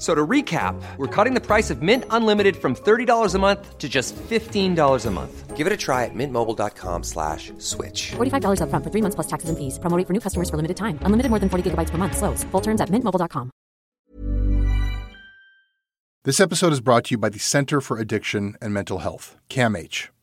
So to recap, we're cutting the price of Mint Unlimited from $30 a month to just $15 a month. Give it a try at mintmobile.com slash switch. $45 upfront for three months plus taxes and fees. Promoting for new customers for limited time. Unlimited more than 40 gigabytes per month. Slows. Full terms at mintmobile.com. This episode is brought to you by the Center for Addiction and Mental Health, CAMH.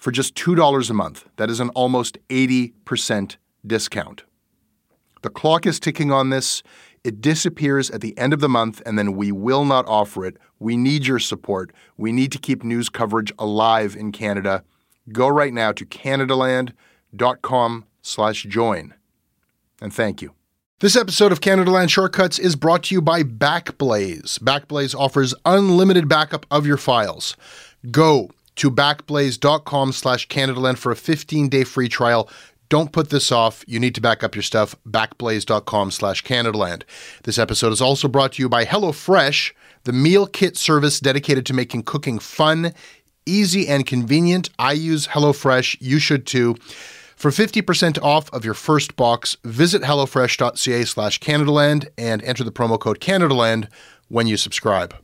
for just $2 a month. That is an almost 80% discount. The clock is ticking on this. It disappears at the end of the month, and then we will not offer it. We need your support. We need to keep news coverage alive in Canada. Go right now to canadaland.com slash join. And thank you. This episode of Canadaland Shortcuts is brought to you by Backblaze. Backblaze offers unlimited backup of your files. Go to backblaze.com slash Canadaland for a 15-day free trial. Don't put this off. You need to back up your stuff. Backblaze.com slash Canadaland. This episode is also brought to you by HelloFresh, the meal kit service dedicated to making cooking fun, easy, and convenient. I use HelloFresh. You should too. For 50% off of your first box, visit HelloFresh.ca slash Canadaland and enter the promo code Canadaland when you subscribe.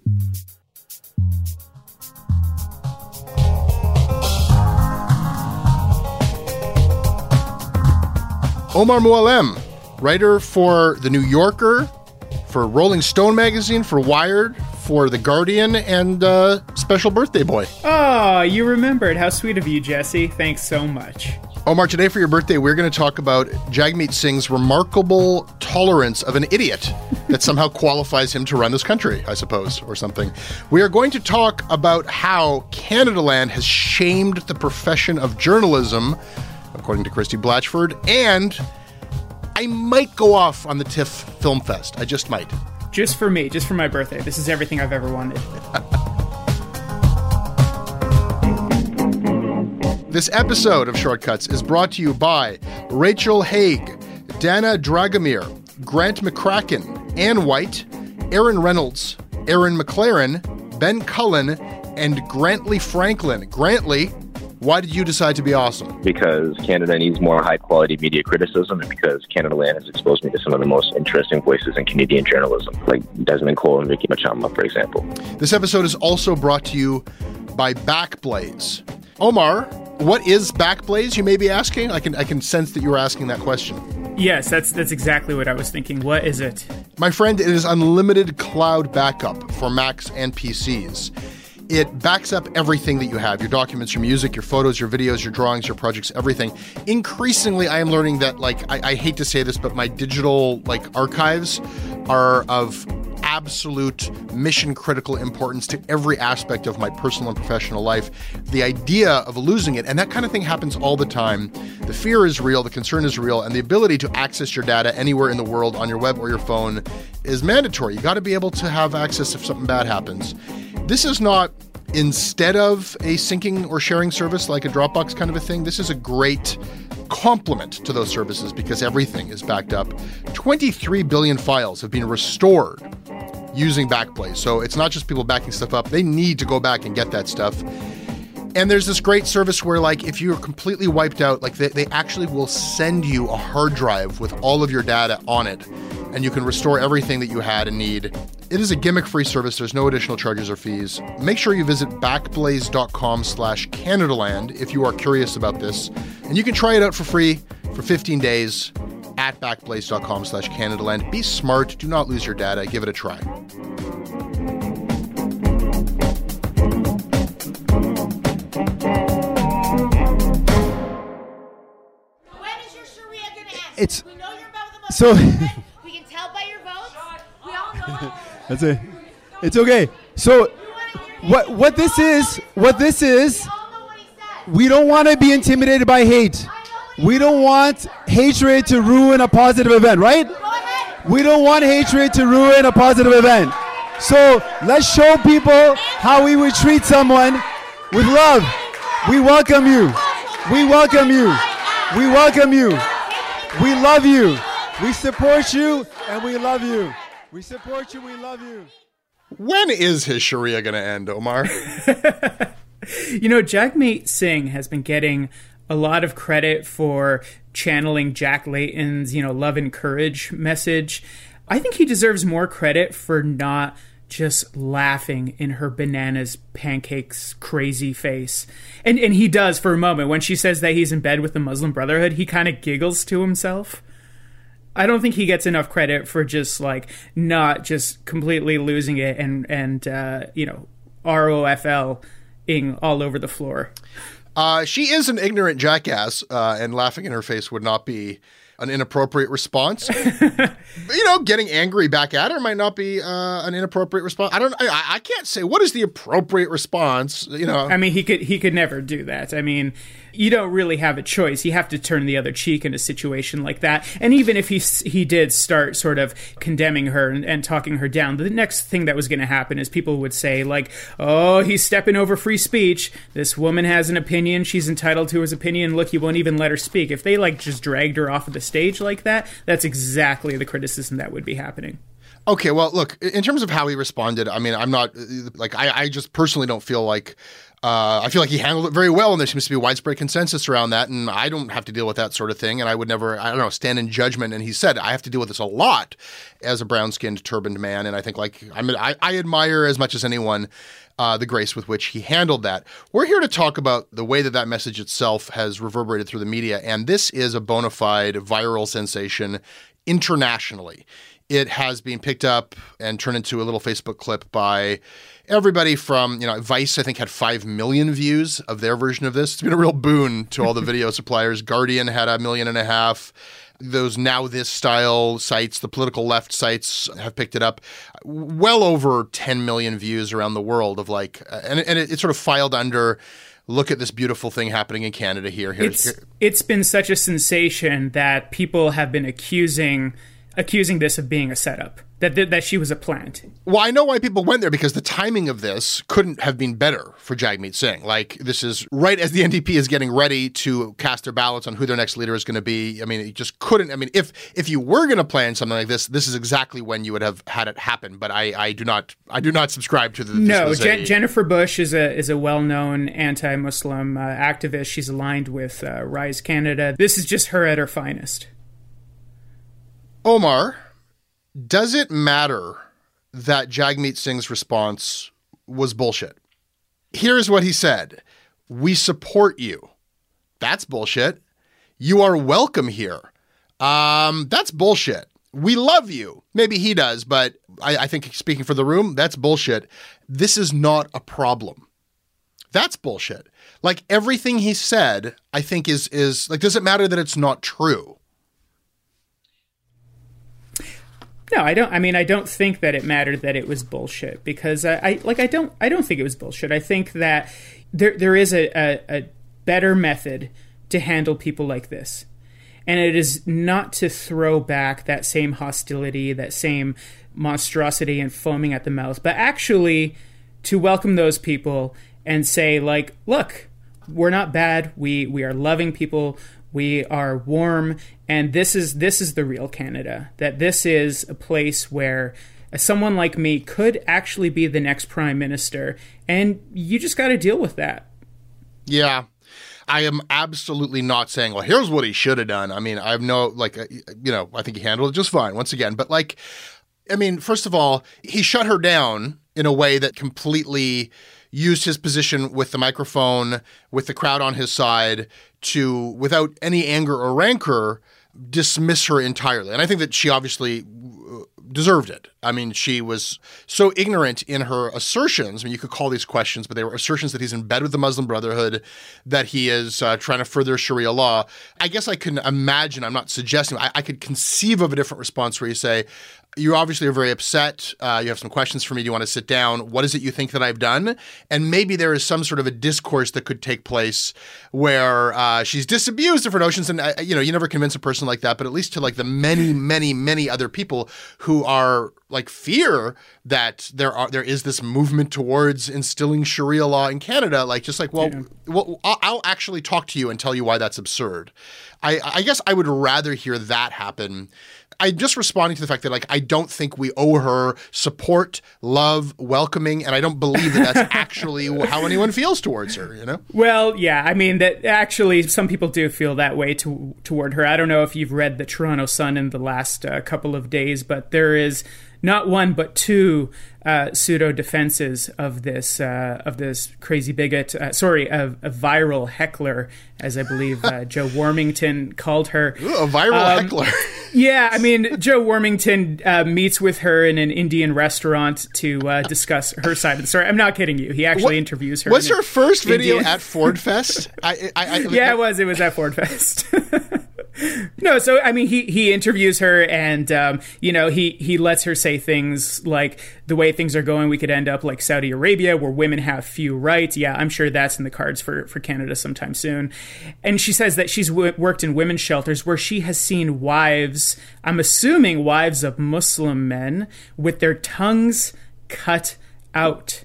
Omar Mouallem, writer for The New Yorker, for Rolling Stone magazine, for Wired, for The Guardian, and uh, Special Birthday Boy. Oh, you remembered. How sweet of you, Jesse. Thanks so much. Omar, today for your birthday, we're going to talk about Jagmeet Singh's remarkable tolerance of an idiot that somehow qualifies him to run this country, I suppose, or something. We are going to talk about how Canada Land has shamed the profession of journalism according to Christie Blatchford, and I might go off on the TIFF Film Fest. I just might. Just for me, just for my birthday. This is everything I've ever wanted. this episode of Shortcuts is brought to you by Rachel Haig, Dana Dragomir, Grant McCracken, Ann White, Aaron Reynolds, Aaron McLaren, Ben Cullen, and Grantley Franklin. Grantley, why did you decide to be awesome? Because Canada needs more high quality media criticism and because Canada Land has exposed me to some of the most interesting voices in Canadian journalism, like Desmond Cole and Vicky Mochama, for example. This episode is also brought to you by Backblaze. Omar, what is Backblaze? You may be asking. I can I can sense that you were asking that question. Yes, that's that's exactly what I was thinking. What is it? My friend, it is unlimited cloud backup for Macs and PCs. It backs up everything that you have your documents, your music, your photos, your videos, your drawings, your projects, everything. Increasingly, I am learning that, like, I, I hate to say this, but my digital, like, archives are of absolute mission critical importance to every aspect of my personal and professional life. The idea of losing it, and that kind of thing happens all the time. The fear is real, the concern is real, and the ability to access your data anywhere in the world on your web or your phone is mandatory. You got to be able to have access if something bad happens. This is not instead of a syncing or sharing service like a Dropbox kind of a thing. This is a great complement to those services because everything is backed up. 23 billion files have been restored using Backblaze. So it's not just people backing stuff up, they need to go back and get that stuff. And there's this great service where, like, if you're completely wiped out, like, they, they actually will send you a hard drive with all of your data on it, and you can restore everything that you had and need. It is a gimmick-free service. There's no additional charges or fees. Make sure you visit backblaze.com slash Canadaland if you are curious about this. And you can try it out for free for 15 days at backblaze.com slash Canadaland. Be smart. Do not lose your data. Give it a try. It's- we know you're above the so- we can tell by your votes. We all know. That's it. It's okay. So, what what this is, what this is, We all know what he said. we don't want to be intimidated by hate. We don't want hatred to ruin a positive event, right? We don't want hatred to ruin a positive event. So let's show people how we would treat someone with love. We welcome you. We welcome you. We welcome you. We love you. We support you and we love you. We support you. We love you. When is his Sharia going to end, Omar? You know, Jagmeet Singh has been getting a lot of credit for channeling Jack Layton's, you know, love and courage message. I think he deserves more credit for not just laughing in her bananas pancakes crazy face. And and he does for a moment when she says that he's in bed with the Muslim Brotherhood, he kind of giggles to himself. I don't think he gets enough credit for just like not just completely losing it and and uh, you know ROFL ing all over the floor. Uh, she is an ignorant jackass, uh, and laughing in her face would not be an inappropriate response. you know, getting angry back at her might not be uh, an inappropriate response. I don't. I, I can't say what is the appropriate response. You know, I mean, he could he could never do that. I mean, you don't really have a choice. You have to turn the other cheek in a situation like that. And even if he he did start sort of condemning her and, and talking her down, the next thing that was going to happen is people would say like, "Oh, he's stepping over free speech. This woman has an opinion. She's entitled to his opinion. Look, he won't even let her speak." If they like just dragged her off of the stage like that, that's exactly the criticism that would be happening. Okay, well, look, in terms of how he responded, I mean, I'm not uh, like I, I just personally don't feel like uh, I feel like he handled it very well, and there seems to be widespread consensus around that. And I don't have to deal with that sort of thing, and I would never, I don't know, stand in judgment. And he said I have to deal with this a lot as a brown-skinned, turbaned man, and I think like I mean, I, I admire as much as anyone. Uh, the grace with which he handled that. We're here to talk about the way that that message itself has reverberated through the media, and this is a bona fide viral sensation internationally it has been picked up and turned into a little Facebook clip by everybody from, you know, Vice, I think, had 5 million views of their version of this. It's been a real boon to all the video suppliers. Guardian had a million and a half. Those now this style sites, the political left sites have picked it up. Well over 10 million views around the world of like, and, and it, it sort of filed under look at this beautiful thing happening in Canada here. Here's, It's here. it's been such a sensation that people have been accusing accusing this of being a setup. That that, that she was a plant. Well, I know why people went there because the timing of this couldn't have been better for Jagmeet Singh. Like, this is right as the NDP is getting ready to cast their ballots on who their next leader is going to be. I mean, it just couldn't. I mean, if if you were going to plan something like this, this is exactly when you would have had it happen. But I, I do not, I do not subscribe to the. No, Jen- a- Jennifer Bush is a is a well known anti Muslim uh, activist. She's aligned with uh, Rise Canada. This is just her at her finest. Omar, does it matter that Jagmeet Singh's response was bullshit? Here's what he said We support you. That's bullshit. You are welcome here. Um, that's bullshit. We love you. Maybe he does, but I, I think speaking for the room, that's bullshit. This is not a problem. That's bullshit. Like everything he said, I think is is like, does it matter that it's not true? No, I don't. I mean, I don't think that it mattered that it was bullshit because I, I like I don't I don't think it was bullshit. I think that there there is a, a, a better method to handle people like this, and it is not to throw back that same hostility, that same monstrosity and foaming at the mouth, but actually to welcome those people and say like, look, we're not bad. We we are loving people. We are warm, and this is this is the real Canada. That this is a place where someone like me could actually be the next prime minister, and you just got to deal with that. Yeah. I am absolutely not saying, well, here's what he should have done. I mean, I have no, like, you know, I think he handled it just fine, once again. But, like, I mean, first of all, he shut her down in a way that completely used his position with the microphone, with the crowd on his side, to, without any anger or rancor, dismiss her entirely. And I think that she obviously uh, deserved it. I mean, she was so ignorant in her assertions. I mean, you could call these questions, but they were assertions that he's in bed with the Muslim Brotherhood, that he is uh, trying to further Sharia law. I guess I can imagine, I'm not suggesting, I, I could conceive of a different response where you say, you obviously are very upset. Uh, you have some questions for me. Do you want to sit down? What is it you think that I've done? And maybe there is some sort of a discourse that could take place where uh, she's disabused of her notions. And, uh, you know, you never convince a person like that, but at least to like the many, many, many other people who are like fear that there are there is this movement towards instilling Sharia law in Canada. Like just like well, yeah. well I'll, I'll, actually talk to you and tell you why that's absurd. I, I guess I would rather hear that happen. I'm just responding to the fact that like I don't think we owe her support, love, welcoming, and I don't believe that that's actually how anyone feels towards her. You know? Well, yeah. I mean that actually some people do feel that way to, toward her. I don't know if you've read the Toronto Sun in the last uh, couple of days, but there is not one but two uh, pseudo defenses of this uh, of this crazy bigot. Uh, sorry, a, a, viral heckler, as I believe uh, Joe Warmington called her. Ooh, a viral um, heckler. yeah, I mean, Joe Warmington uh, meets with her in an Indian restaurant to uh, discuss her side of the story. I'm not kidding you. He actually what, interviews her. Was her first video at Ford Fest? I, I, I, yeah, it was. It was at Ford Fest. no, so I mean, he he interviews her, and um, you know, he he lets her say things like the way things are going, we could end up like Saudi Arabia, where women have few rights. Yeah, I'm sure that's in the cards for for Canada sometime soon. And she says that she's w- worked in women's shelters where she has seen wives. I'm assuming wives of Muslim men with their tongues cut out.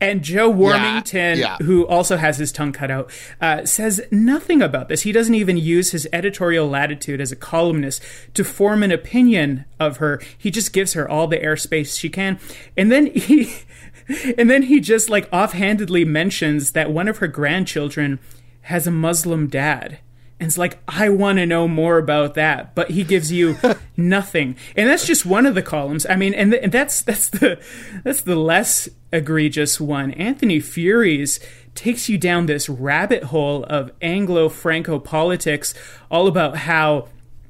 And Joe Warmington, yeah, yeah. who also has his tongue cut out, uh, says nothing about this. He doesn't even use his editorial latitude as a columnist to form an opinion of her. He just gives her all the airspace she can. And then he. And then he just like offhandedly mentions that one of her grandchildren has a Muslim dad. And it's like, I want to know more about that, but he gives you nothing. And that's just one of the columns. I mean, and, th- and that's that's the that's the less egregious one. Anthony Furey's takes you down this rabbit hole of Anglo-Franco politics, all about how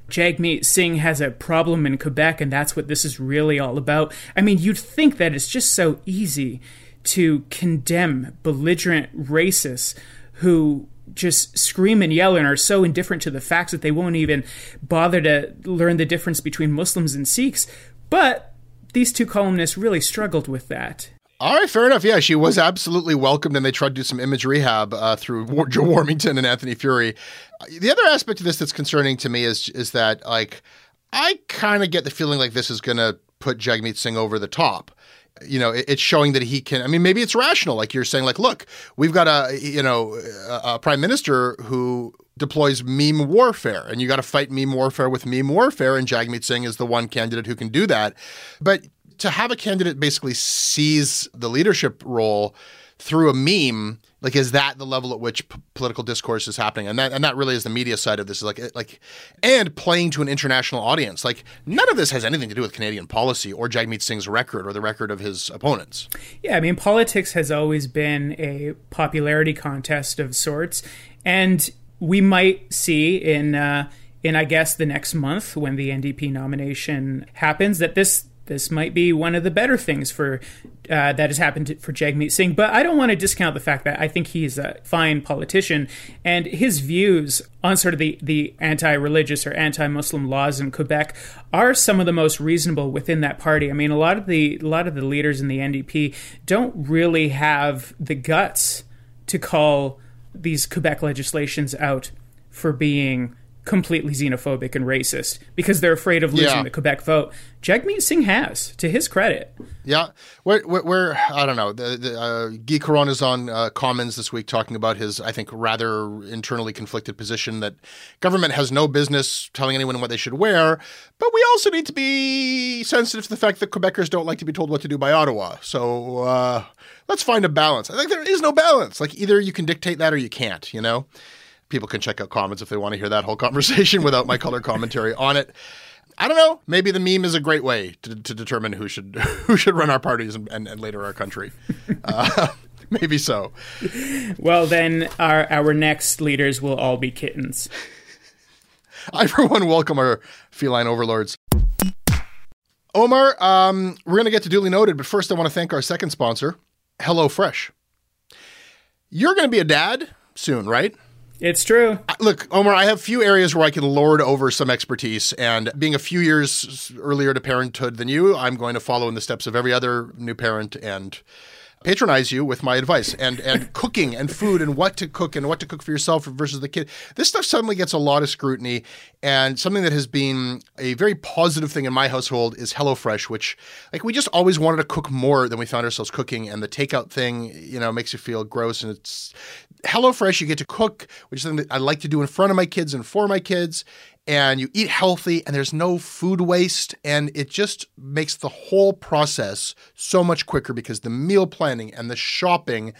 Jagmeet Singh has a problem in Quebec, and that's what this is really all about. I mean, you'd think that it's just so easy to condemn belligerent racists who just scream and yell and are so indifferent to the facts that they won't even bother to learn the difference between Muslims and Sikhs. But these two columnists really struggled with that. All right, fair enough. Yeah, she was absolutely welcomed, and they tried to do some image rehab uh, through Joe Warmington and Anthony Furey. The other aspect of this that's concerning to me is is that like I kind of get the feeling like this is going to put Jagmeet Singh over the top you know, it's showing that he can. I mean, maybe it's rational, like you're saying. Like, look, we've got a you know a, prime minister who deploys meme warfare, and you got to fight meme warfare with meme warfare. And Jagmeet Singh is the one candidate who can do that. But to have a candidate basically seize the leadership role through a meme like is that the level at which p- political discourse is happening? And that and that really is the media side of this is like like and playing to an international audience. Like none of this has anything to do with Canadian policy or Jagmeet Singh's record or the record of his opponents. Yeah i mean politics has always been a popularity contest of sorts. And we might see in uh, in I guess the next month when the NDP nomination happens that this this might be one of the better things for uh, that has happened to, for Jagmeet Singh. But I don't want to discount the fact that I think he's a fine politician, and his views on sort of the, the anti-religious or anti-Muslim laws in Quebec are some of the most reasonable within that party. I mean, a lot of the a lot of the leaders in the NDP don't really have the guts to call these Quebec legislations out for being completely xenophobic and racist because they're afraid of losing Yeah. the Quebec vote. Jagmeet Singh has, to his credit. Yeah, we're, we're, we're I don't know. The, the, uh, Guy Caron is on uh, Commons this week talking about his, I think, rather internally conflicted position that government has no business telling anyone what they should wear, but we also need to be sensitive to the fact that Quebecers don't like to be told what to do by Ottawa. So uh, let's find a balance. I think there is no balance. Like either you can dictate that or you can't. You know, people can check out Commons if they want to hear that whole conversation without my color commentary on it. I don't know. Maybe the meme is a great way to, to determine who should who should run our parties and, and, and later our country. Uh, maybe so. Well, then our, our next leaders will all be kittens. I, for one, welcome our feline overlords. Omar, um, we're going to get to duly noted, but first I want to thank our second sponsor, HelloFresh. You're going to be a dad soon, right? It's true. Look, Omar, I have few areas where I can lord over some expertise, and being a few years earlier to parenthood than you, I'm going to follow in the steps of every other new parent and patronize you with my advice and and cooking and food and what to cook and what to cook for yourself versus the kid. This stuff suddenly gets a lot of scrutiny, and something that has been a very positive thing in my household is HelloFresh, which like we just always wanted to cook more than we found ourselves cooking, and the takeout thing, you know, makes you feel gross, and it's HelloFresh. You get to cook, which is something that I like to do in front of my kids and for my kids. And you eat healthy, and there's no food waste, and it just makes the whole process so much quicker because the meal planning and the shopping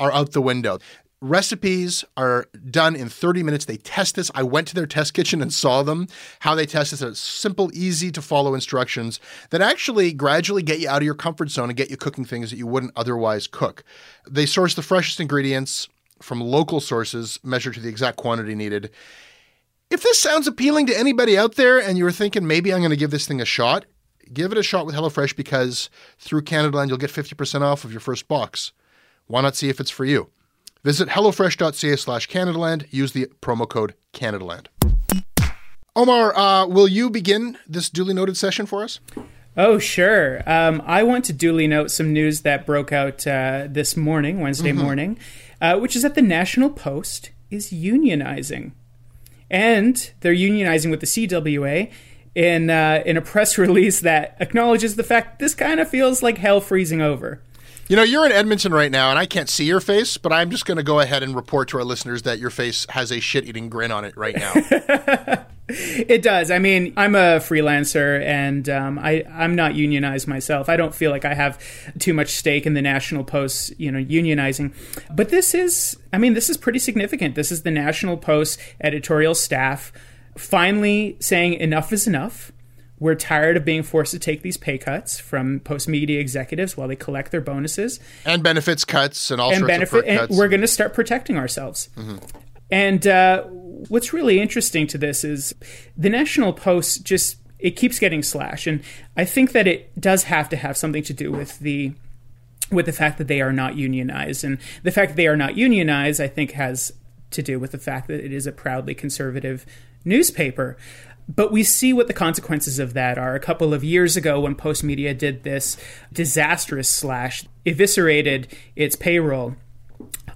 are out the window. Recipes are done in 30 minutes. They test this. I went to their test kitchen and saw them, how they test this. It's simple, easy to follow instructions that actually gradually get you out of your comfort zone and get you cooking things that you wouldn't otherwise cook. They source the freshest ingredients from local sources, measured to the exact quantity needed. If this sounds appealing to anybody out there and you're thinking maybe I'm going to give this thing a shot, give it a shot with HelloFresh because through Canada Land you'll get 50% off of your first box. Why not see if it's for you? Visit hellofresh.ca slash Canadaland. Use the promo code Canadaland. Omar, uh, will you begin this duly noted session for us? Oh, sure. Um, I want to duly note some news that broke out uh, this morning, Wednesday morning, uh, which is that the National Post is unionizing. And they're unionizing with the CWA in, uh, in a press release that acknowledges the fact this kind of feels like hell freezing over. You know, you're in Edmonton right now, and I can't see your face, but I'm just going to go ahead and report to our listeners that your face has a shit eating grin on it right now. It does. I mean, I'm a freelancer and um, I, I'm not unionized myself. I don't feel like I have too much stake in the National Post, you know, unionizing. But this is, I mean, this is pretty significant. This is the National Post editorial staff finally saying enough is enough. We're tired of being forced to take these pay cuts from Postmedia executives while they collect their bonuses and benefits cuts and all and sorts benefit. of perk And cuts. we're going to start protecting ourselves. And uh, what's really interesting to this is the National Post just it keeps getting slashed, and I think that it does have to have something to do with the with the fact that they are not unionized, and the fact that they are not unionized, I think, has to do with the fact that it is a proudly conservative newspaper. But we see what the consequences of that are. A couple of years ago, when Postmedia did this disastrous slash, eviscerated its payroll,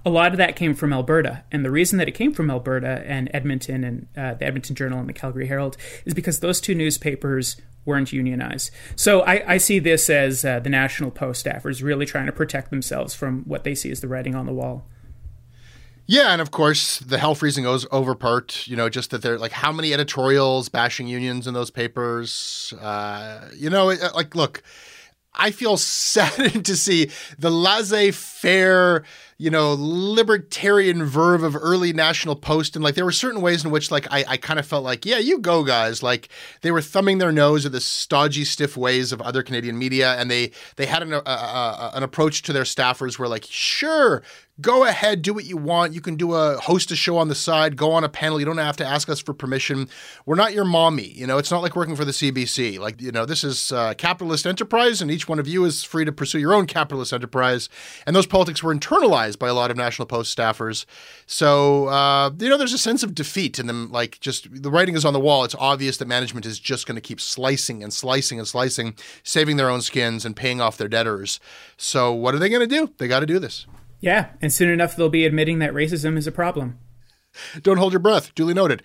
a lot of that came from Alberta. And the reason that it came from Alberta and Edmonton and uh, the Edmonton Journal and the Calgary Herald is because those two newspapers weren't unionized. So I, I see this as uh, the National Post staffers really trying to protect themselves from what they see as the writing on the wall. Yeah, and of course the hell freezing goes over part. You know, just that they're like how many editorials bashing unions in those papers. Uh, you know, like look, I feel saddened to see the laissez-faire, you know, libertarian verve of early National Post, and like there were certain ways in which like I, I kind of felt like, yeah, you go guys. Like they were thumbing their nose at the stodgy, stiff ways of other Canadian media, and they they had an uh, uh, an approach to their staffers where like, sure, go ahead, do what you want. You can do a host a show on the side, go on a panel. You don't have to ask us for permission. We're not your mommy. You know, it's not like working for the CBC. Like, you know, this is uh, capitalist enterprise, and each one of you is free to pursue your own capitalist enterprise. And those politics were internalized by a lot of National Post staffers. So, uh, you know, there's a sense of defeat in them. Like, just the writing is on the wall. It's obvious that management is just going to keep slicing and slicing and slicing, saving their own skins and paying off their debtors. So, what are they going to do? They got to do this. Yeah, and soon enough they'll be admitting that racism is a problem. Don't hold your breath. Duly noted.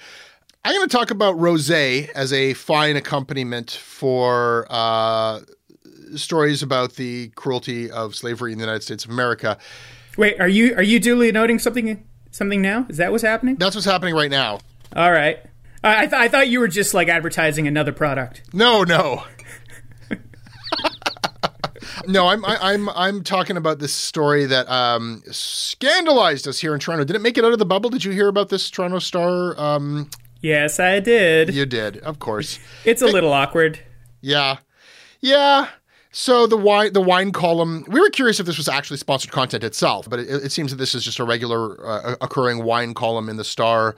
I'm going to talk about rosé as a fine accompaniment for uh, stories about the cruelty of slavery in the United States of America. Wait, are you are you duly noting something something now? Is that what's happening? That's what's happening right now. All right. I, I, th- I thought you were just like advertising another product. No, no. no, I'm I, I'm I'm talking about this story that um, scandalized us here in Toronto. Did it make it out of the bubble? Did you hear about this Toronto Star? Um, Yes, I did. you did, of course. It's a little awkward. Yeah, yeah. So the wine the wine column. We were curious if this was actually sponsored content itself, but it, it seems that this is just a regular uh, occurring wine column in the Star.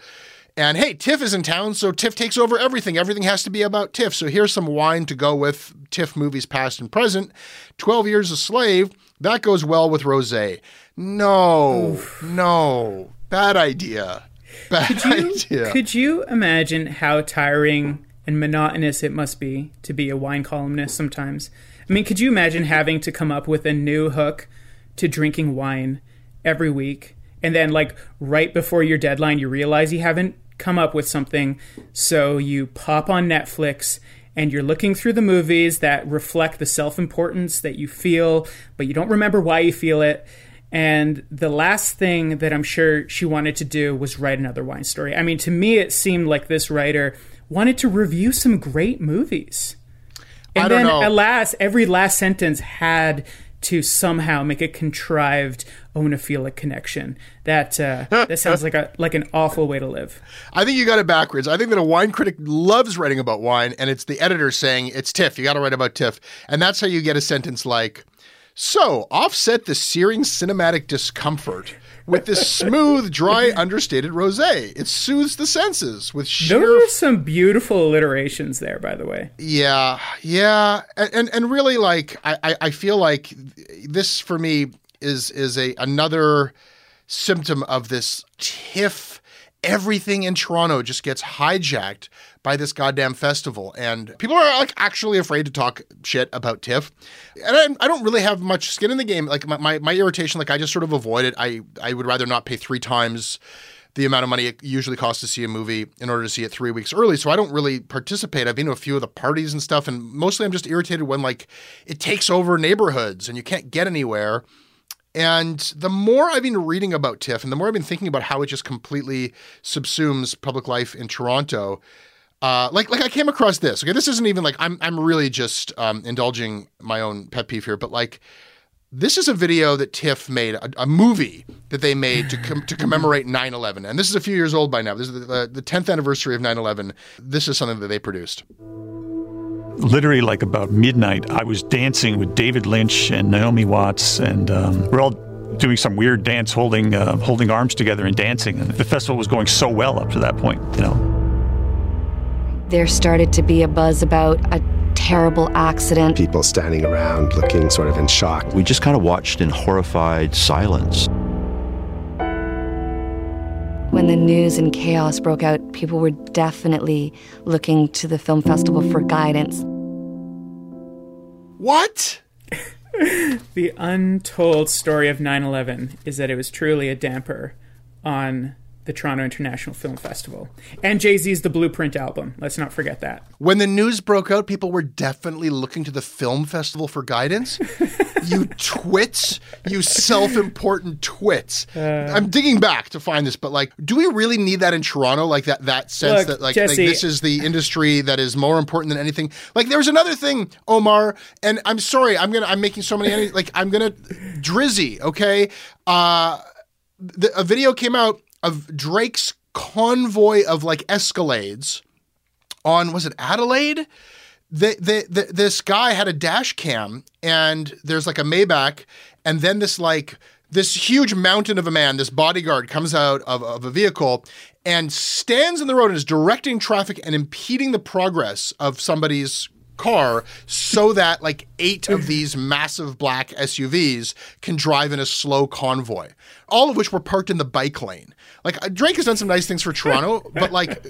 And hey, Tiff is in town, so Tiff takes over everything. Everything has to be about Tiff. So here's some wine to go with Tiff movies past and present. 12 Years a Slave, that goes well with Rosé. No, no, bad idea. Bad idea. Could you imagine how tiring and monotonous it must be to be a wine columnist sometimes? I mean, could you imagine having to come up with a new hook to drinking wine every week and then like right before your deadline you realize you haven't come up with something so you pop on Netflix and you're looking through the movies that reflect the self-importance that you feel but you don't remember why you feel it and the last thing that I'm sure she wanted to do was write another wine story. I mean, to me, it seemed like this writer wanted to review some great movies. And then, know. alas, every last sentence had to somehow make a contrived oenophilic connection. That uh, that sounds like a like an awful way to live. I think you got it backwards. I think that a wine critic loves writing about wine, and it's the editor saying, It's Tiff. You got to write about Tiff. And that's how you get a sentence like, So, offset the searing cinematic discomfort with this smooth, dry, understated rose. It soothes the senses with sheer. Those are some beautiful alliterations there, by the way. Yeah, yeah, and and, and really, like I, I I feel like this for me is is a another symptom of this tiff. Everything in Toronto just gets hijacked by this goddamn festival, and people are like actually afraid to talk shit about TIFF. And I, I don't really have much skin in the game. Like my, my, my irritation, like I just sort of avoid it. I I would rather not pay three times the amount of money it usually costs to see a movie in order to see it three weeks early. So I don't really participate. I've been to a few of the parties and stuff, and mostly I'm just irritated when like it takes over neighborhoods and you can't get anywhere. And the more I've been reading about TIFF and the more I've been thinking about how it just completely subsumes public life in Toronto, uh, like like I came across this. Okay, this isn't even like I'm I'm really just um, indulging my own pet peeve here, but like this is a video that TIFF made, a, a movie that they made to com- to commemorate 9/11, and this is a few years old by now. This is the, the 10th anniversary of 9/11. This is something that they produced. literally like about midnight, I was dancing with David Lynch and Naomi Watts, and um, we're all doing some weird dance, holding uh, holding arms together and dancing. And the festival was going so well up to that point, you know. There started to be a buzz about a terrible accident. People standing around looking sort of in shock. We just kind of watched in horrified silence. When the news and chaos broke out, people were definitely looking to the film festival for guidance. What? The untold story of 9 11 is that it was truly a damper on the Toronto International Film Festival. And Jay Z's The Blueprint album. Let's not forget that. When the news broke out, people were definitely looking to the film festival for guidance. you twits, you self-important twits. I'm digging back to find this, but like, do we really need that in Toronto? Like that that sense Look, that like, like this is the industry that is more important than anything. Like there was another thing, Omar, and I'm sorry, I'm gonna I'm making so many like I'm gonna Drizzy, okay? Uh the, a video came out of Drake's convoy of like Escalades on was it Adelaide? The, the, the, this guy had a dash cam and there's like a Maybach and then this like this huge mountain of a man, this bodyguard comes out of, of a vehicle and stands in the road and is directing traffic and impeding the progress of somebody's car so that like eight of these massive black SUVs can drive in a slow convoy, all of which were parked in the bike lane. Like uh, Drake has done some nice things for Toronto, but like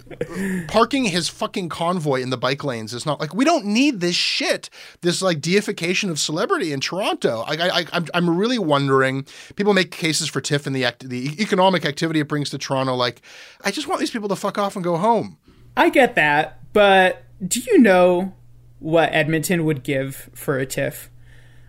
parking his fucking convoy in the bike lanes is not like we don't need this shit. This like deification of celebrity in Toronto. I, I, I'm, I'm really wondering. People make cases for TIFF and the act, the economic activity it brings to Toronto. Like, I just want these people to fuck off and go home. I get that, but do you know what Edmonton would give for a TIFF?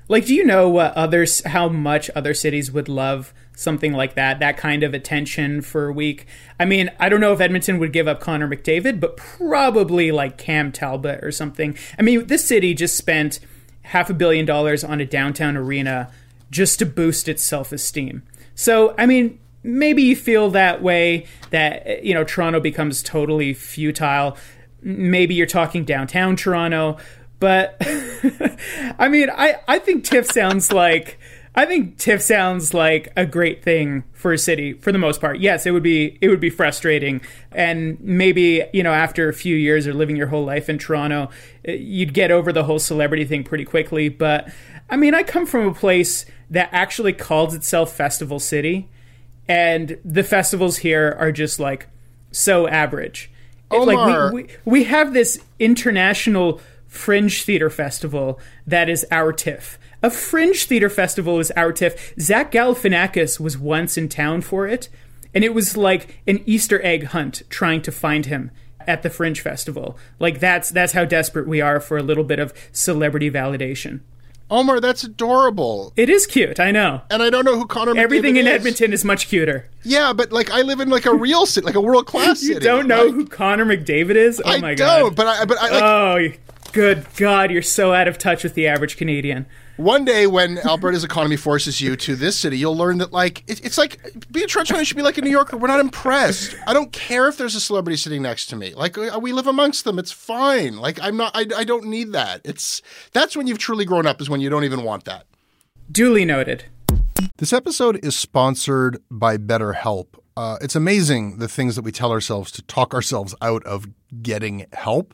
Like, do you know what others, how much other cities would love something like that, that kind of attention for a week? I mean, I don't know if Edmonton would give up Connor McDavid, but probably like Cam Talbot or something. I mean, this city just spent half a billion dollars on a downtown arena just to boost its self esteem. So, I mean, maybe you feel that way that, you know, Toronto becomes totally futile. Maybe you're talking downtown Toronto, but I mean, I, I think TIFF sounds like. I think TIFF sounds like a great thing for a city for the most part. Yes, it would be it would be frustrating, and maybe you know after a few years or living your whole life in Toronto, eh, you'd get over the whole celebrity thing pretty quickly. But I mean, I come from a place that actually calls itself Festival City, and the festivals here are just like so average. Omar. Like we, we we have this international fringe theater festival that is our TIFF. A fringe theater festival is our TIFF. Zach Galifianakis was once in town for it, and it was like an Easter egg hunt trying to find him at the Fringe Festival. Like that's that's how desperate we are for a little bit of celebrity validation. Omar, that's adorable. It is cute, I know. And I don't know who Connor. Is. Everything McDavid in is. Edmonton is much cuter. Yeah, but like I live in like a real city, like a world class You city. don't know Like, who Connor McDavid is? Oh I my don't, god. but I but I like oh, good God, you're so out of touch with the average Canadian. one day when Alberta's economy forces you to this city, you'll learn that like it, it's like being a Torontoan should be like a New Yorker. We're not impressed. I don't care if there's a celebrity sitting next to me. Like uh, we live amongst them. It's fine. Like I'm not. I, I don't need that. It's that's when you've truly grown up. Is when you don't even want that. Duly noted. This episode is sponsored by BetterHelp. Uh, it's amazing the things that we tell ourselves to talk ourselves out of getting help.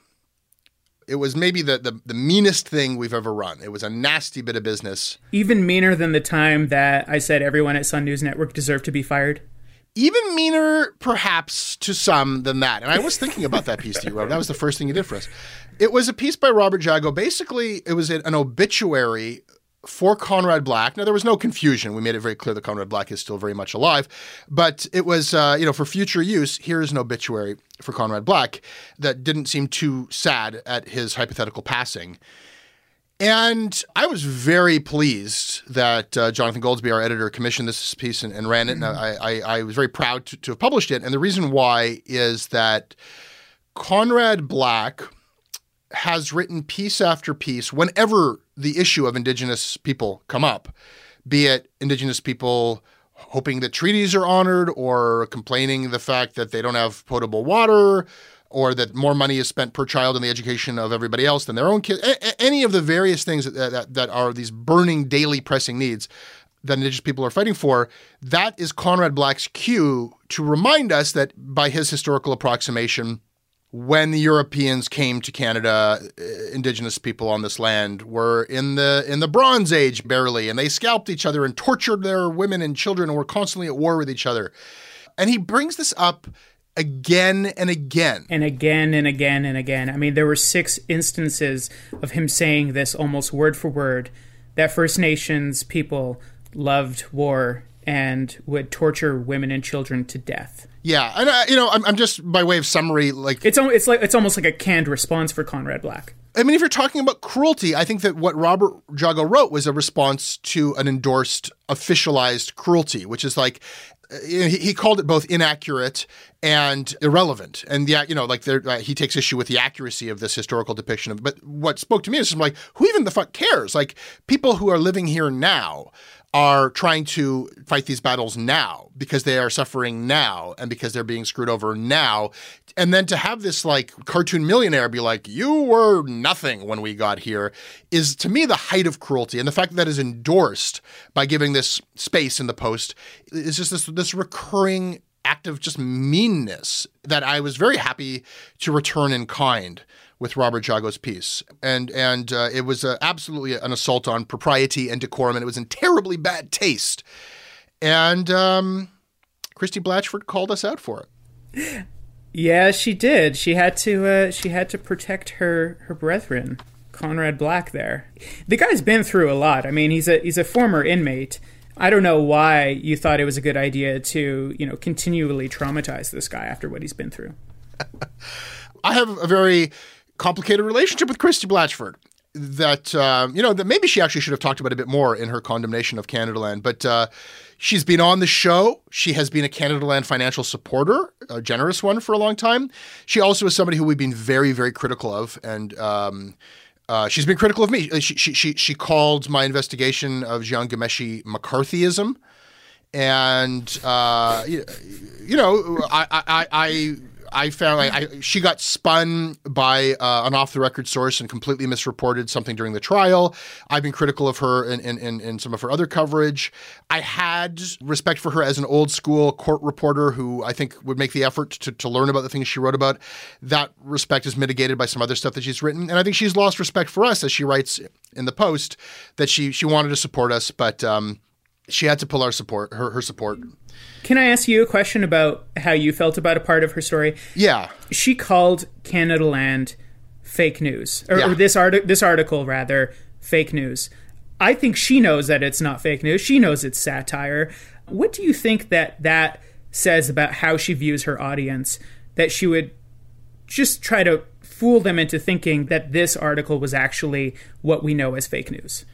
It was maybe the, the, the meanest thing we've ever run. It was a nasty bit of business. Even meaner than the time that I said everyone at Sun News Network deserved to be fired. even meaner perhaps to some than that. And I was thinking about that piece that you wrote. That was the first thing you did for us. It was a piece by Robert Jago. Basically, it was an obituary for Conrad Black. Now there was no confusion. We made it very clear that Conrad Black is still very much alive, but it was uh, you know for future use. Here is an obituary for Conrad Black that didn't seem too sad at his hypothetical passing. And I was very pleased that uh, Jonathan Goldsbie, our editor, commissioned this piece and, and ran it. And I, I, I was very proud to, to have published it. And the reason why is that Conrad Black has written piece after piece whenever the issue of Indigenous people come up, be it Indigenous people hoping that treaties are honored or complaining the fact that they don't have potable water or that more money is spent per child in the education of everybody else than their own kids. A- any of the various things that, that, that are these burning, daily pressing needs that Indigenous people are fighting for, that is Conrad Black's cue to remind us that by his historical approximation, when the Europeans came to Canada, uh, indigenous people on this land were in the in the Bronze Age barely, and they scalped each other and tortured their women and children and were constantly at war with each other. And he brings this up again and again. And again and again and again. I mean, there were six instances of him saying this almost word for word that First Nations people loved war and would torture women and children to death. Yeah, and uh, you know, I'm, I'm just by way of summary, like it's it's like it's almost like a canned response for Conrad Black. I mean, if you're talking about cruelty, I think that what Robert Jago wrote was a response to an endorsed, officialized cruelty, which is like uh, he, he called it both inaccurate and irrelevant. And yeah, you know, like there, uh, he takes issue with the accuracy of this historical depiction of. But what spoke to me is like, who even the fuck cares? Like people who are living here now are trying to fight these battles now because they are suffering now and because they're being screwed over now. And then to have this like cartoon millionaire be like, you were nothing when we got here is to me the height of cruelty. And the fact that that is endorsed by giving this space in the post is just this, this recurring act of just meanness that I was very happy to return in kind with Robert Jago's piece, and and uh, it was uh, absolutely an assault on propriety and decorum, and it was in terribly bad taste. And um, Christie Blatchford called us out for it. Yeah, she did. She had to. Uh, she had to protect her her brethren, Conrad Black. There, the guy's been through a lot. I mean, he's a he's a former inmate. I don't know why you thought it was a good idea to you know continually traumatize this guy after what he's been through. I have a very complicated relationship with Christie Blatchford that um, you know that maybe she actually should have talked about a bit more in her condemnation of Canada Land. But uh, she's been on the show. She has been a Canada Land financial supporter, a generous one for a long time. She also is somebody who we've been very, very critical of, and um, uh, she's been critical of me. She, she she she called my investigation of Jian Ghomeshi McCarthyism, and uh, you, you know I I. I I found like I, she got spun by uh, an off the record source and completely misreported something during the trial. I've been critical of her in, in, in, in, some of her other coverage. I had respect for her as an old school court reporter who I think would make the effort to, to learn about the things she wrote about. That respect is mitigated by some other stuff that she's written. And I think she's lost respect for us as she writes in the post that she, she wanted to support us, but um, she had to pull our support, her, her support. Can I ask you a question about how you felt about a part of her story? Yeah. She called Canada Land fake news, or, yeah. or this art- this article rather fake news. I think she knows that it's not fake news. She knows it's satire. What do you think that that says about how she views her audience? That she would just try to fool them into thinking that this article was actually what we know as fake news.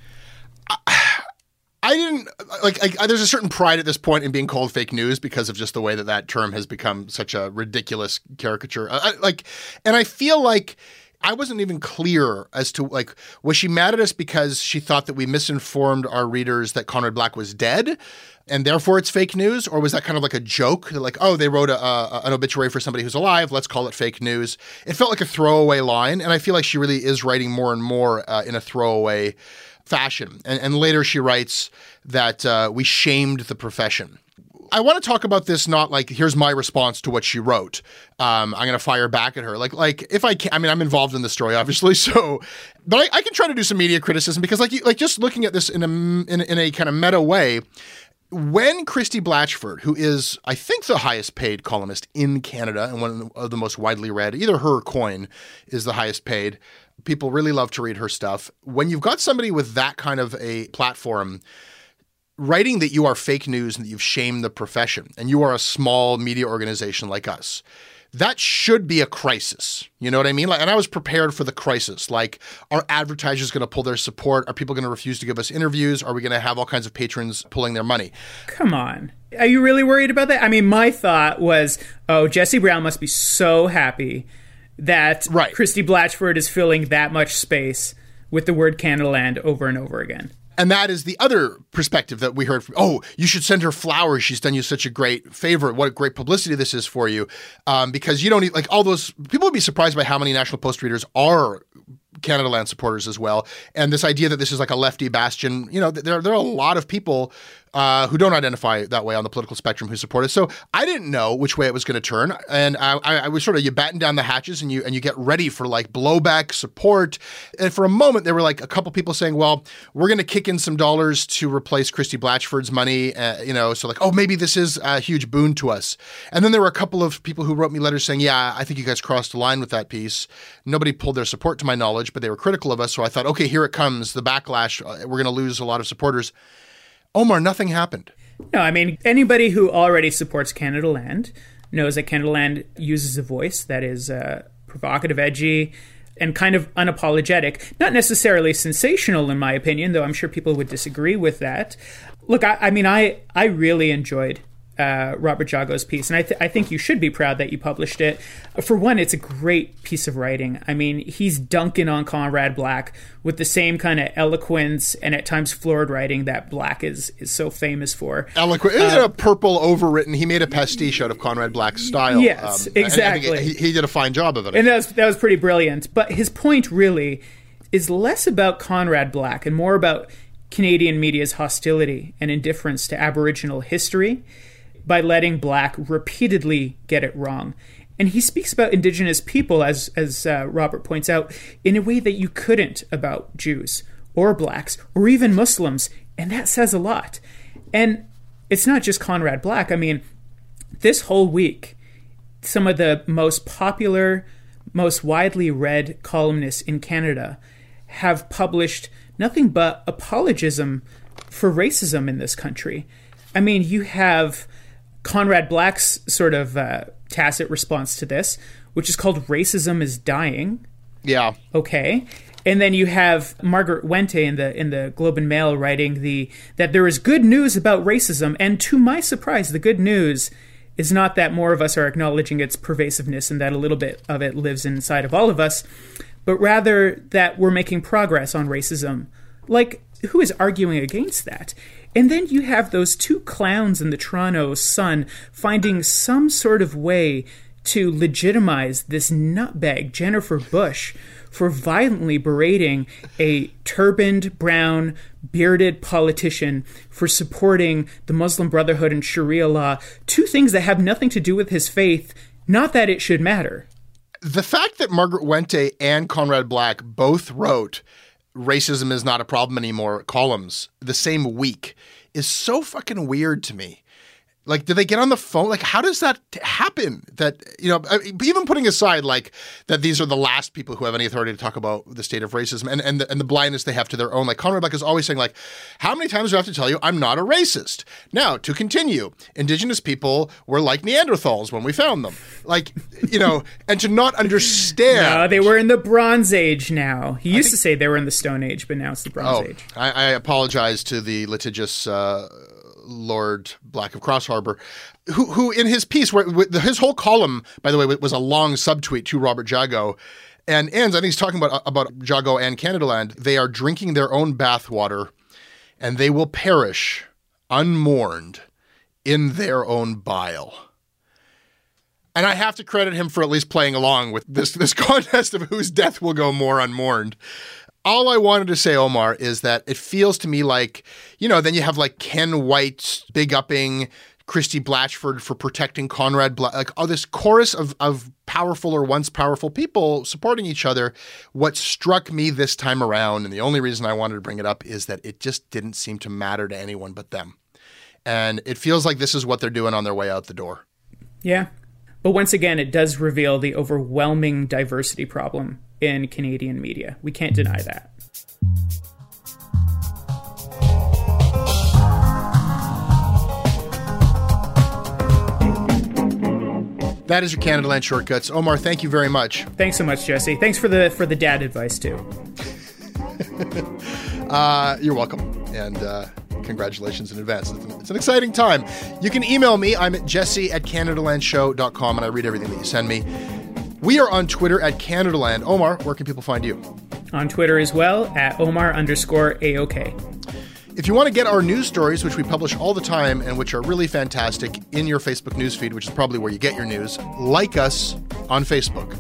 I didn't like, like. There's a certain pride at this point in being called fake news because of just the way that that term has become such a ridiculous caricature. I, like, and I feel like I wasn't even clear as to like was she mad at us because she thought that we misinformed our readers that Conrad Black was dead, and therefore it's fake news, or was that kind of like a joke? Like, oh, they wrote a, a, an obituary for somebody who's alive. Let's call it fake news. It felt like a throwaway line, and I feel like she really is writing more and more uh, in a throwaway fashion. And, and later she writes that uh, we shamed the profession. I want to talk about this not like here's my response to what she wrote. Um, I'm going to fire back at her. Like like if I can, I mean I'm involved in the story obviously. So, but I, I, can try to do some media criticism because like like just looking at this in a in, in a kind of meta way. When Christie Blatchford, who is I think the highest paid columnist in Canada and one of the most widely read, either her or Coyne is the highest paid. People really love to read her stuff. When you've got somebody with that kind of a platform writing that you are fake news and that you've shamed the profession and you are a small media organization like us that should be a crisis. You know what i mean? Like and i was prepared for the crisis. Like are advertisers going to pull their support? Are people going to refuse to give us interviews? Are we going to have all kinds of patrons pulling their money? Come on. Are you really worried about that? I mean my thought was oh jesse brown must be so happy that right. christie blatchford is filling that much space with the word Canada Land over and over again And that is the other perspective that we heard from. Oh, you should send her flowers. She's done you such a great favor. What a great publicity this is for you. Um, because you don't need, like all those people would be surprised by how many National Post readers are Canada Land supporters as well. And this idea that this is like a lefty bastion, you know, there, there are a lot of people uh, who don't identify that way on the political spectrum who support it. So I didn't know which way it was going to turn, and I, I, was sort of you batten down the hatches and you and you get ready for like blowback support. And for a moment, there were like a couple people saying, "Well, we're going to kick in some dollars to replace Christie Blatchford's money," uh, you know, so like, "Oh, maybe this is a huge boon to us." And then there were a couple of people who wrote me letters saying, "Yeah, I think you guys crossed the line with that piece." Nobody pulled their support to my knowledge, but they were critical of us. So I thought, okay, here it comes, the backlash. Uh, we're going to lose a lot of supporters. Omar, nothing happened. No, I mean, anybody who already supports Canada Land knows that Canada Land uses a voice that is uh, provocative, edgy, and kind of unapologetic. Not necessarily sensational, in my opinion, though I'm sure people would disagree with that. Look, I, I mean, I, I really enjoyed uh, Robert Jago's piece, and I, th- I think you should be proud that you published it. For one, it's a great piece of writing. I mean, he's dunking on Conrad Black with the same kind of eloquence and at times florid writing that Black is is so famous for. Eloquent, uh, a purple overwritten. He made a pastiche out of Conrad Black's style. Yes, um, exactly. He, he, did a fine job of it, and that was that was pretty brilliant. But his point really is less about Conrad Black and more about Canadian media's hostility and indifference to Aboriginal history by letting Black repeatedly get it wrong. And he speaks about indigenous people, as, as uh, Robert points out, in a way that you couldn't about Jews or blacks or even Muslims. And that says a lot. And it's not just Conrad Black. I mean, this whole week, some of the most popular, most widely read columnists in Canada have published nothing but apologism for racism in this country. I mean, you have Conrad Black's sort of uh, tacit response to this, which is called Racism is Dying. Yeah. Okay. And then you have Margaret Wente in the in the Globe and Mail writing the that there is good news about racism, and to my surprise, the good news is not that more of us are acknowledging its pervasiveness and that a little bit of it lives inside of all of us, but rather that we're making progress on racism. Like, who is arguing against that? And then you have those two clowns in the Toronto Sun finding some sort of way to legitimize this nutbag, Jennifer Bush, for violently berating a turbaned, brown, bearded politician for supporting the Muslim Brotherhood and Sharia law, two things that have nothing to do with his faith, not that it should matter. The fact that Margaret Wente and Conrad Black both wrote racism is not a problem anymore columns the same week is so fucking weird to me. Like, do they get on the phone? Like, how does that happen? That, you know, even putting aside like that these are the last people who have any authority to talk about the state of racism and, and, the, and the blindness they have to their own. Like, Conrad Black is always saying, like, how many times do I have to tell you I'm not a racist? Now, to continue, indigenous people were like Neanderthals when we found them. Like, you know, and to not understand. No, they were in the Bronze Age now. He used think, to say they were in the Stone Age, but now it's the Bronze oh, Age. I, I apologize to the litigious. Uh, Lord Black of Crossharbour, who, who in his piece, where his whole column, by the way, was a long subtweet to Robert Jago. And ends, I think he's talking about, uh, about Jago and Canada Land. They are drinking their own bathwater and they will perish unmourned in their own bile. And I have to credit him for at least playing along with this, this contest of whose death will go more unmourned all I wanted to say, Omar, is that it feels to me like, you know, then you have like Ken Whyte big upping Christie Blatchford for protecting Conrad Black, like all this chorus of, of powerful or once powerful people supporting each other. What struck me this time around, and the only reason I wanted to bring it up is that it just didn't seem to matter to anyone but them. And it feels like this is what they're doing on their way out the door. Yeah. But once again, it does reveal the overwhelming diversity problem in Canadian media. We can't deny that. That is your Canada Land shortcuts. Omar, thank you very much. Thanks so much, Jesse. Thanks for the for the dad advice too. uh, you're welcome, and uh, congratulations in advance. It's an, it's an, exciting time. You can email me. I'm at jesse at CanadaLandShow.com, and I read everything that you send me. We are on Twitter at CanadaLand. Omar, where can people find you? On Twitter as well, at Omar underscore AOK. If you want to get our news stories, which we publish all the time and which are really fantastic, in your Facebook newsfeed, which is probably where you get your news, like us on Facebook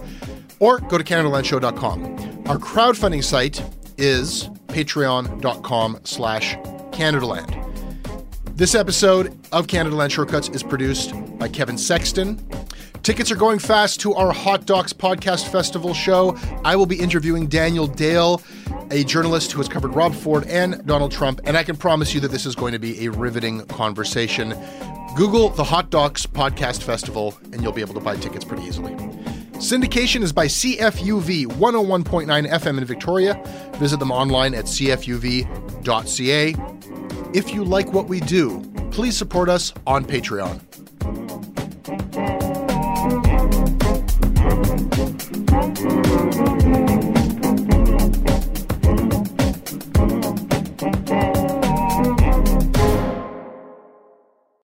or go to CanadaLandShow.com. Our crowdfunding site is patreon.com slash CanadaLand. This episode of Canada Land Shortcuts is produced by Kevin Sexton. Tickets are going fast to our Hot Docs Podcast Festival show. I will be interviewing Daniel Dale, a journalist who has covered Rob Ford and Donald Trump, and I can promise you that this is going to be a riveting conversation. Google the Hot Docs Podcast Festival, and you'll be able to buy tickets pretty easily. Syndication is by CFUV 101.9 FM in Victoria. Visit them online at cfuv.ca. If you like what we do, please support us on Patreon.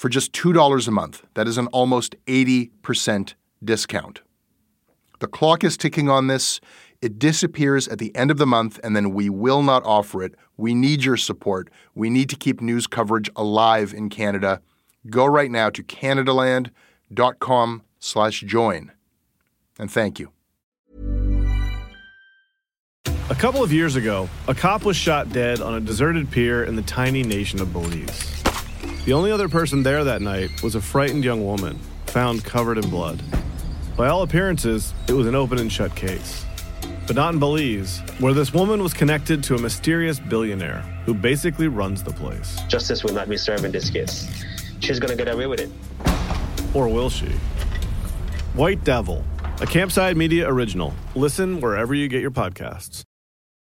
for just $2 a month. That is an almost 80% discount. The clock is ticking on this. It disappears at the end of the month, and then we will not offer it. We need your support. We need to keep news coverage alive in Canada. Go right now to canadaland.com slash join. And thank you. A couple of years ago, a cop was shot dead on a deserted pier in the tiny nation of Belize. The only other person there that night was a frightened young woman, found covered in blood. By all appearances, it was an open and shut case. But not in Belize, where this woman was connected to a mysterious billionaire who basically runs the place. Justice will not be served in this case. She's gonna get away with it. Or will she? White Devil, a Campside Media original. Listen wherever you get your podcasts.